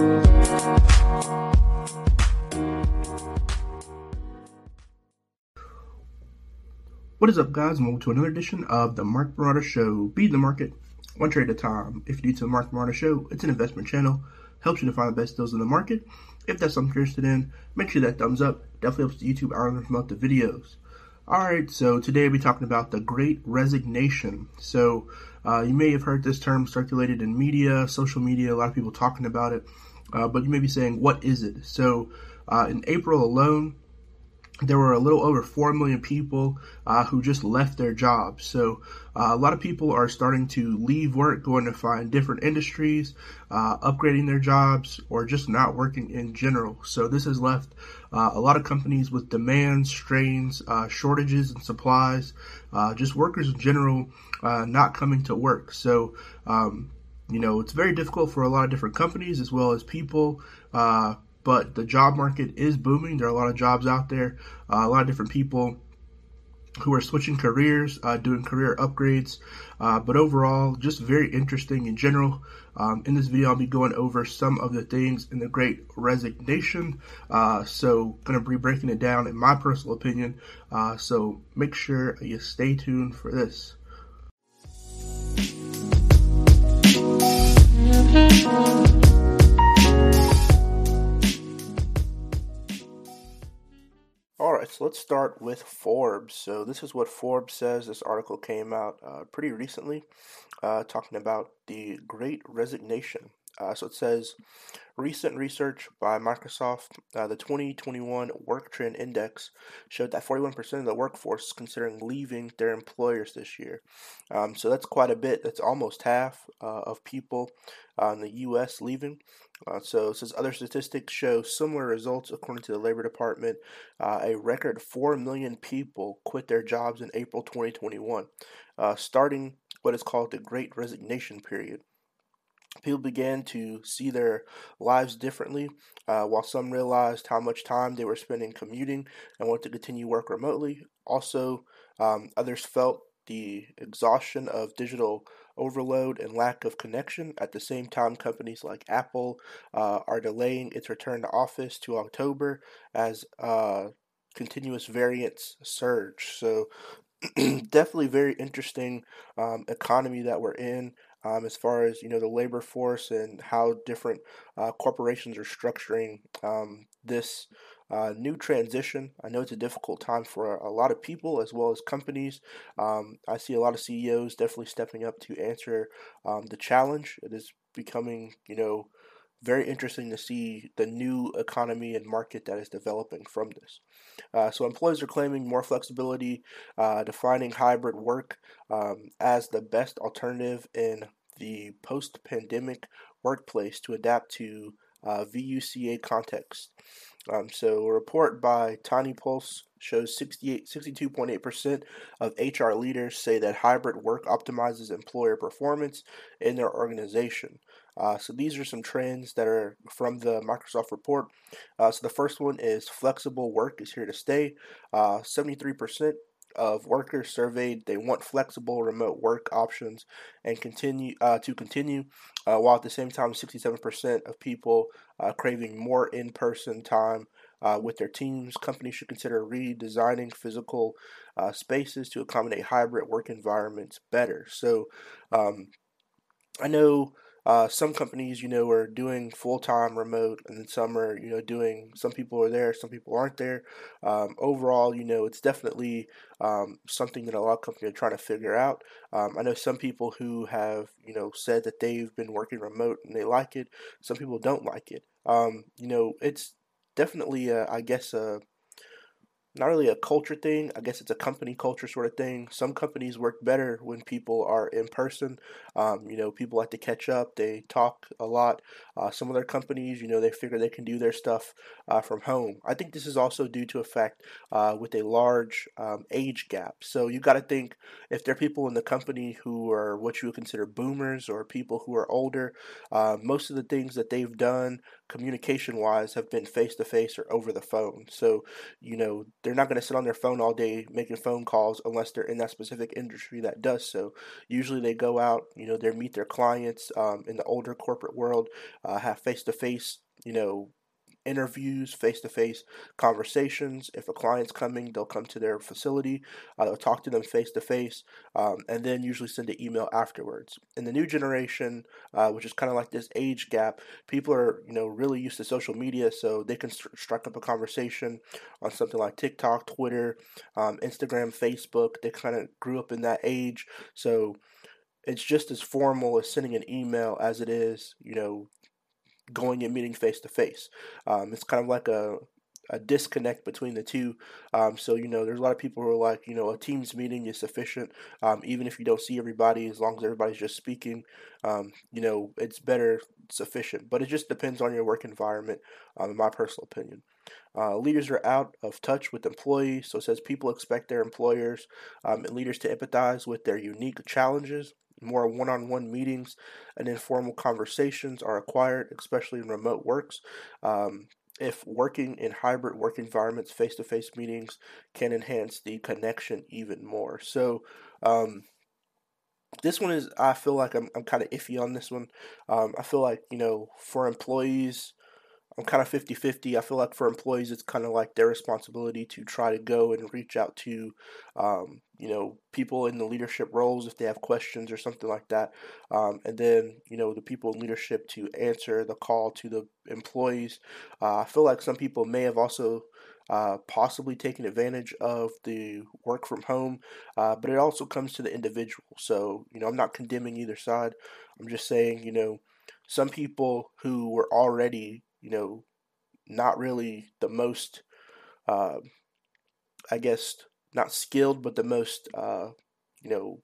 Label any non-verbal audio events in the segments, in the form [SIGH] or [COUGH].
What is up, guys, and welcome to another edition of the Mark Marauder Show. Be the market, one trade at a time. If you're new to the Mark Marauder Show, it's an investment channel, helps you to find the best deals in the market. If that's something you're interested in, make sure that thumbs up. Definitely helps the YouTube algorithm promote the videos. Alright, so today we'll be talking about the Great Resignation. So, uh, you may have heard this term circulated in media, social media, a lot of people talking about it, uh, but you may be saying, what is it? So, uh, in April alone, there were a little over 4 million people uh, who just left their jobs. So, uh, a lot of people are starting to leave work, going to find different industries, uh, upgrading their jobs, or just not working in general. So, this has left uh, a lot of companies with demands, strains, uh, shortages and supplies, uh, just workers in general not coming to work. So, um, you know, it's very difficult for a lot of different companies as well as people but the job market is booming. There are a lot of jobs out there, uh, a lot of different people who are switching careers, uh, doing career upgrades. Uh, but overall, just very interesting in general. Um, in this video, I'll be going over some of the things in the Great Resignation. Uh, so, going to be breaking it down in my personal opinion. Uh, so, make sure you stay tuned for this. Alright, so let's start with Forbes. So, this is what Forbes says. This article came out uh, pretty recently, uh, talking about the Great Resignation. Uh, so, it says recent research by Microsoft, uh, the 2021 Work Trend Index showed that 41% of the workforce is considering leaving their employers this year. Um, so, that's quite a bit. That's almost half uh, of people uh, in the U.S. leaving. Uh, so it says other statistics show similar results according to the Labor Department. Uh, a record 4 million people quit their jobs in April 2021, uh, starting what is called the Great Resignation period. People began to see their lives differently, uh, while some realized how much time they were spending commuting and wanted to continue work remotely. Also, um, others felt the exhaustion of digital overload and lack of connection. At the same time, companies like Apple uh, are delaying its return to office to October as uh, continuous variants surge. So, [CLEARS THROAT] definitely very interesting um, economy that we're in. Um, as far as you know, the labor force and how different uh, corporations are structuring um, this uh, new transition. I know it's a difficult time for a, lot of people as well as companies. Um, I see a lot of CEOs definitely stepping up to answer um, the challenge. It is becoming, you know, very interesting to see the new economy and market that is developing from this. Uh, so, employers are claiming more flexibility, uh, defining hybrid work um, as the best alternative in the post pandemic workplace to adapt to uh, VUCA context. Um, so, a report by Tiny Pulse shows 68, 62.8% of HR leaders say that hybrid work optimizes employer performance in their organization. Uh, so, these are some trends that are from the Microsoft report. Uh, so, the first one is flexible work is here to stay. Uh, 73% of workers surveyed they want flexible remote work options and continue uh, to continue uh, while at the same time 67% of people uh, craving more in-person time uh, with their teams companies should consider redesigning physical uh, spaces to accommodate hybrid work environments better so um, i know uh, some companies, you know, are doing full time remote, and then some are, you know, doing. Some people are there, some people aren't there. Um, overall, you know, it's definitely um, something that a lot of companies are trying to figure out. Um, I know some people who have, you know, said that they've been working remote and they like it. Some people don't like it. Um, you know, it's definitely, I guess, a not really a culture thing. I guess it's a company culture sort of thing. Some companies work better when people are in person. Um, you know, people like to catch up. They talk a lot. Uh, some other companies, you know, they figure they can do their stuff uh, from home. I think this is also due to a fact uh, with a large um, age gap. So you got to think if there are people in the company who are what you would consider boomers or people who are older, uh, most of the things that they've done communication wise have been face to face or over the phone. So, you know, they're not going to sit on their phone all day making phone calls unless they're in that specific industry that does so. Usually they go out, you know, they meet their clients um, in the older corporate world, uh, have face to face, you know, interviews, face to face conversations. If a client's coming, they'll come to their facility, uh, they'll talk to them face to face, and then usually send an email afterwards. In the new generation, uh, which is kind of like this age gap, people are you know really used to social media, so they can st- strike up a conversation on something like TikTok, Twitter, um, Instagram, Facebook. They kind of grew up in that age, so it's just as formal as sending an email as it is, you know, going and meeting face to face. It's kind of like a a disconnect between the two. Um, so you know, there's a lot of people who are like, you know, a teams meeting is sufficient, um, even if you don't see everybody, as long as everybody's just speaking. Um, you know, it's better sufficient. But it just depends on your work environment, um, in my personal opinion. Uh, leaders are out of touch with employees, so it says people expect their employers um, and leaders to empathize with their unique challenges more one on one meetings and informal conversations are required, especially in remote works. Um, if working in hybrid work environments, face to face meetings can enhance the connection even more. So, um, this one is, I feel like I'm, I'm kind of iffy on this one. Um, I feel like, you know, for employees, I'm kind of 50 50. I feel like for employees, it's kind of like their responsibility to try to go and reach out to, um, you know, people in the leadership roles if they have questions or something like that. Um, and then, you know, the people in leadership to answer the call to the employees. Uh, I feel like some people may have also uh, possibly taken advantage of the work from home, uh, but it also comes to the individual. So, you know, I'm not condemning either side. I'm just saying, you know, some people who were already you know, not really the most, uh, I guess, not skilled, but the most, uh, you know,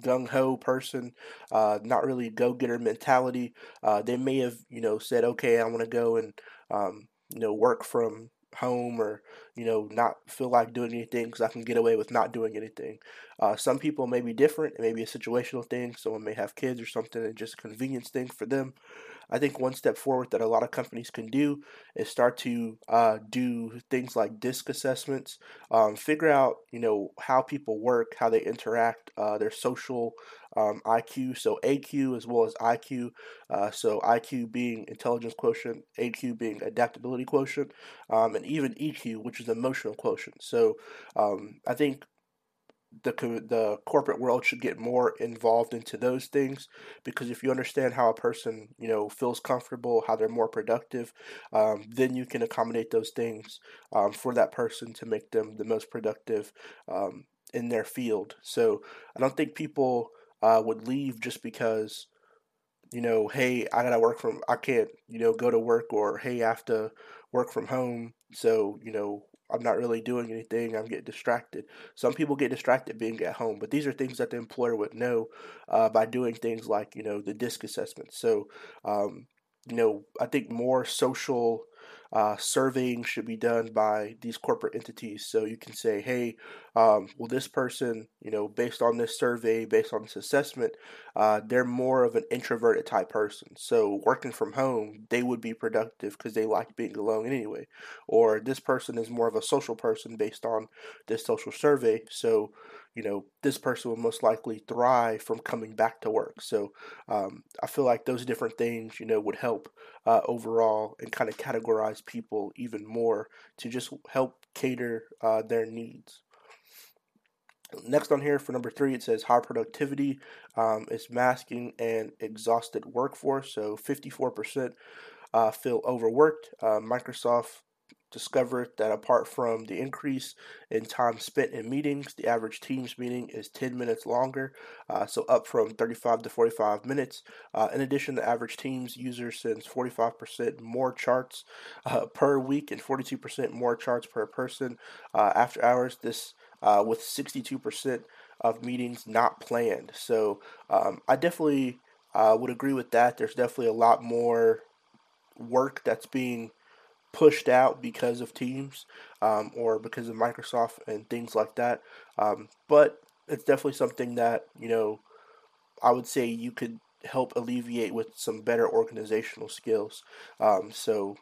gung ho person, uh, not really go getter mentality. Uh, they may have, you know, said, okay, I want to go and, um, you know, work from home or you know not feel like doing anything because I can get away with not doing anything. Uh, some people may be different. It may be a situational thing. Someone may have kids or something, and just a convenience thing for them. I think one step forward that a lot of companies can do is start to uh, do things like disc assessments, um, figure out you know how people work, how they interact, uh, their social um, IQ, so AQ as well as IQ. Uh, so IQ being intelligence quotient, AQ being adaptability quotient, um, and even EQ, which is emotional quotient. So um, I think the the corporate world should get more involved into those things because if you understand how a person you know feels comfortable, how they're more productive, um, then you can accommodate those things um, for that person to make them the most productive um, in their field. So I don't think people uh, would leave just because you know, hey, I gotta work from, I can't, you know, go to work, or hey, I have to work from home, so you know, I'm not really doing anything. I'm getting distracted. Some people get distracted being at home, but these are things that the employer would know uh, by doing things like you know the disc assessment. So, um, you know, I think more social uh, surveying should be done by these corporate entities. So you can say, hey, um, well, this person, you know, based on this survey, based on this assessment, uh, they're more of an introverted type person. So working from home, they would be productive because they like being alone anyway. Or this person is more of a social person based on this social survey. So you know, this person will most likely thrive from coming back to work. So um, I feel like those different things, you know, would help uh, overall and kind of categorize people even more to just help cater uh, their needs. Next on here for number three, it says high productivity um, is masking an exhausted workforce. So 54% uh, feel overworked. Uh, Microsoft discovered that apart from the increase in time spent in meetings, the average Teams meeting is 10 minutes longer, uh, so up from 35 to 45 minutes. Uh, in addition, the average Teams user sends 45% more charts [LAUGHS] uh, per week and 42% more charts per person uh, after hours. This uh, with 62% of meetings not planned. So um, I definitely uh, would agree with that. There's definitely a lot more work that's being pushed out because of Teams um, or because of Microsoft and things like that. Um, but it's definitely something that you know I would say you could help alleviate with some better organizational skills. Um, so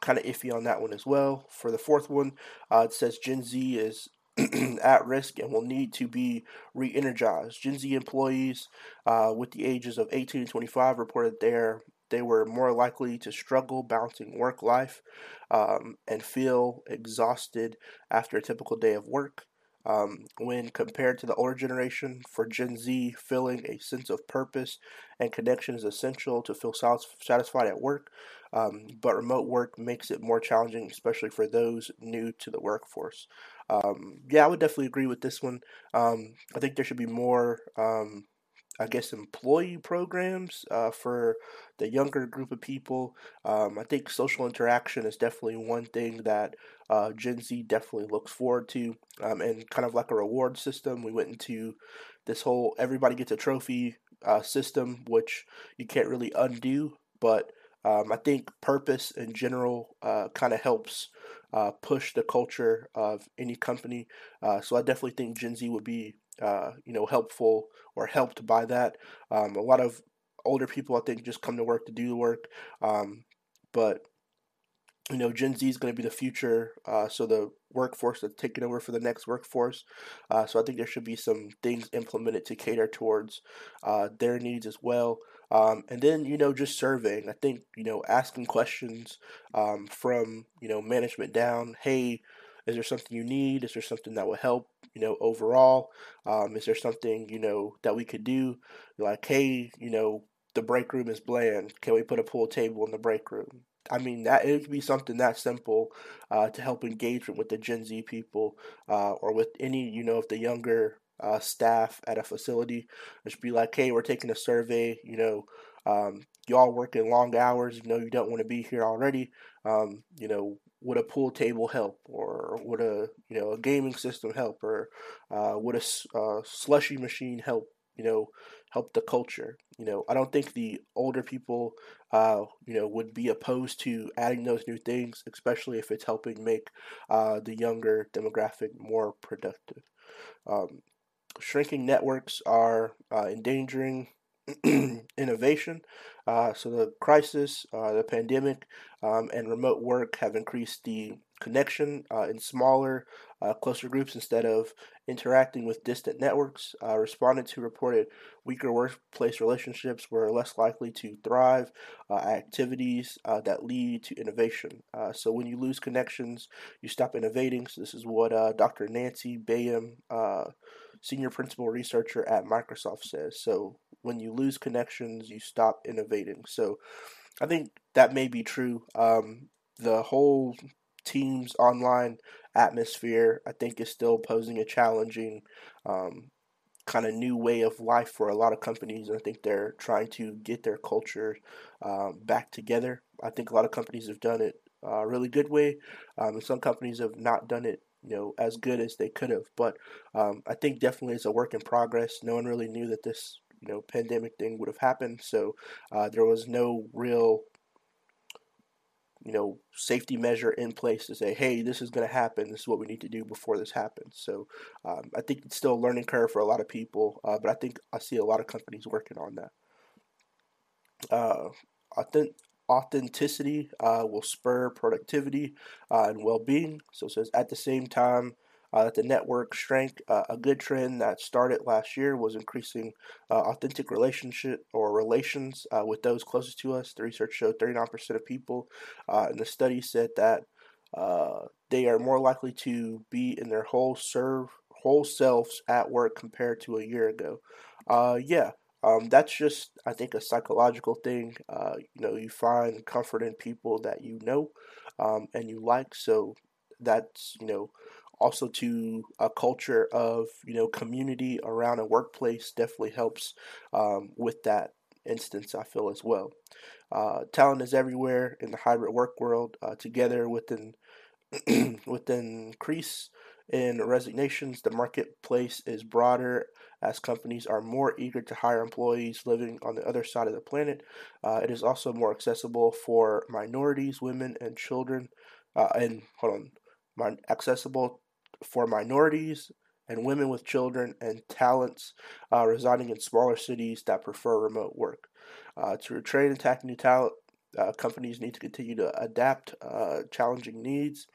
kind of iffy on that one as well. For the fourth one, uh, it says Gen Z is [CLEARS THROAT] at risk and will need to be re energized. Gen Z employees uh, with the ages of 18 to 25 reported there they were more likely to struggle balancing work life um, and feel exhausted after a typical day of work. Um, when compared to the older generation, for Gen Z, feeling a sense of purpose and connection is essential to feel satisfied at work. Um, but remote work makes it more challenging, especially for those new to the workforce. Um, yeah, I would definitely agree with this one. Um, I think there should be more um, I guess employee programs uh, for the younger group of people. Um, I think social interaction is definitely one thing that uh, Gen Z definitely looks forward to, um, and kind of like a reward system. We went into this whole everybody gets a trophy uh, system, which you can't really undo, but um, I think purpose in general uh, kind of helps uh, push the culture of any company. Uh, so I definitely think Gen Z would be uh, you know, helpful or helped by that. Um, a lot of older people, I think, just come to work to do the work. Um, but you know, Gen Z is going to be the future. Uh, so the workforce that's taking over for the next workforce. Uh, so I think there should be some things implemented to cater towards uh, their needs as well. Um, and then you know, just surveying. I think you know, asking questions um, from you know management down. Hey, is there something you need? Is there something that will help, you know, overall? Um, is there something, you know, that we could do? Like, hey, you know, the break room is bland. Can we put a pool table in the break room? I mean, that it could be something that simple uh, to help engagement with the Gen Z people uh, or with any, you know, of the younger uh, staff at a facility. Just be like, hey, we're taking a survey, you know, um, y'all working long hours, you know, you don't want to be here already. Um, you know, would a pool table help, or would a you know a gaming system help, or uh, would a uh, slushy machine help? You know, help the culture. You know, I don't think the older people, uh, you know, would be opposed to adding those new things, especially if it's helping make uh, the younger demographic more productive. Um, shrinking networks are uh, endangering [CLEARS THROAT] innovation. Uh, so the crisis, uh, the pandemic, um, and remote work have increased the connection uh, in smaller, uh, closer groups instead of interacting with distant networks. Uh, respondents who reported weaker workplace relationships were less likely to thrive uh, activities that lead to innovation. so when you lose connections, you stop innovating. So this is what Dr. Nancy Baym, senior principal researcher at Microsoft, says. So when you lose connections, you stop innovating. So I think that may be true. Um, the whole team's online atmosphere, I think, is still posing a challenging um, kind of new way of life for a lot of companies. I think they're trying to get their culture um, back together. I think a lot of companies have done it a uh, really good way, um, and some companies have not done it you know as good as they could have. But um, I think definitely it's a work in progress. No one really knew that this you know pandemic thing would have happened. So uh, there was no real you know safety measure in place to say hey this is going to happen. This is what we need to do before this happens. So um, i think it's still a learning curve for a lot of people uh, but i think i see a lot of companies working on that. Uh, authentic, authenticity uh, will spur productivity uh, and well-being. So it says at the same time uh, that the network strength, uh, a good trend that started last year was increasing uh, authentic relationship or relations uh, with those closest to us. The research showed 39% of people uh, in the study said that uh, they are more likely to be in their whole serve whole selves at work compared to a year ago. yeah, um, that's just I think a psychological thing. You know, you find comfort in people that you know um, and you like. So that's you know also to a culture of you know community around a workplace definitely helps um, with that instance i feel as well. Uh, talent is everywhere in the hybrid work world uh, together with an [CLEARS THROAT] with increase in resignations the marketplace is broader as companies are more eager to hire employees living on the other side of the planet. Uh, it is also more accessible for minorities women and children uh, and hold on accessible for minorities and women with children and talents uh, residing in smaller cities that prefer remote work. Uh, to train and attract new talent, uh, companies need to continue to adapt uh, challenging needs.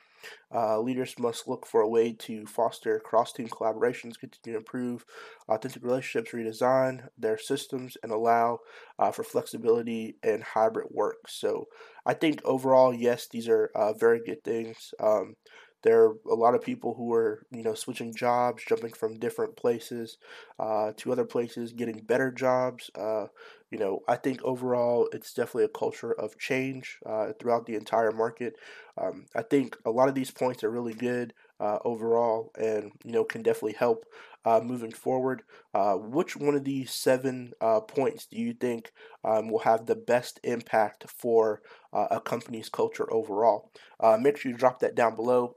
Uh, leaders must look for a way to foster cross team collaborations, continue to improve authentic relationships, redesign their systems, and allow uh, for flexibility and hybrid work. So, I think overall, yes, these are very good things. Um, there are a lot of people who are, you know, switching jobs, jumping from different places uh, to other places, getting better jobs. Uh, you know, I think overall it's definitely a culture of change uh, throughout the entire market. Um, I think a lot of these points are really good uh, overall, and you know, can definitely help uh, moving forward. Uh, which one of these seven uh, points do you think um, will have the best impact for uh, a company's culture overall? Uh, make sure you drop that down below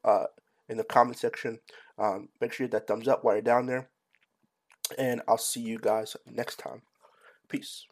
in the comment section. Um, make sure you hit that thumbs up while you're down there. And I'll see you guys next time. Peace.